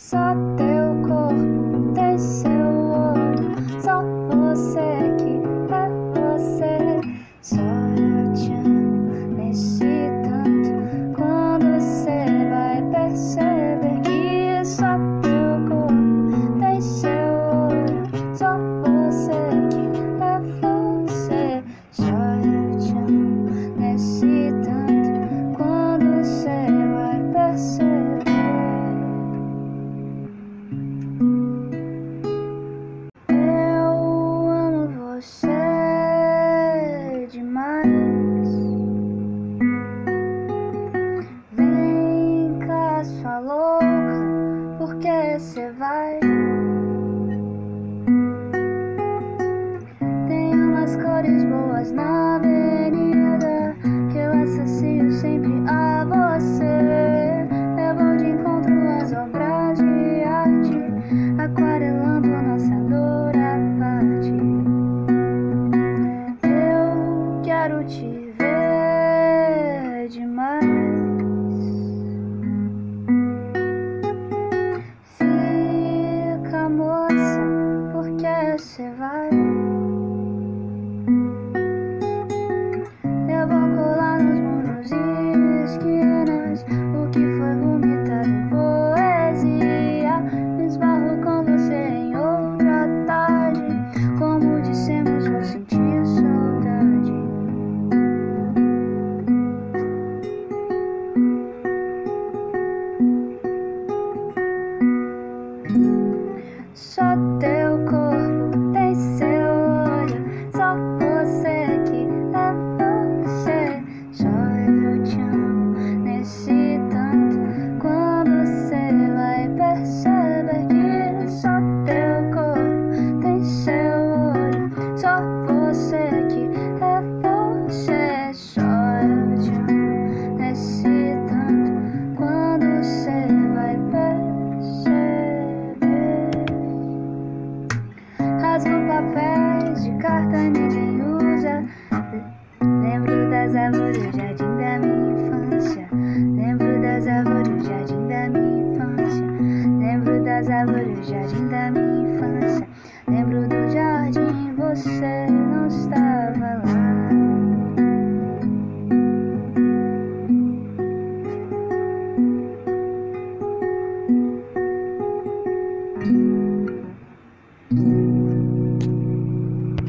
Só teu corpo tem na avenida que eu associo sempre a você. Eu vou de encontro às obras de arte, aquarelando nossa dor à parte. Eu quero te ver demais. Fica, moça, porque você vai. Só Rasgo papéis de carta ninguém usa. Lembro das árvores do jardim da minha infância. Lembro das árvores do jardim da minha infância. Lembro das árvores do jardim da minha infância. Lembro do jardim você.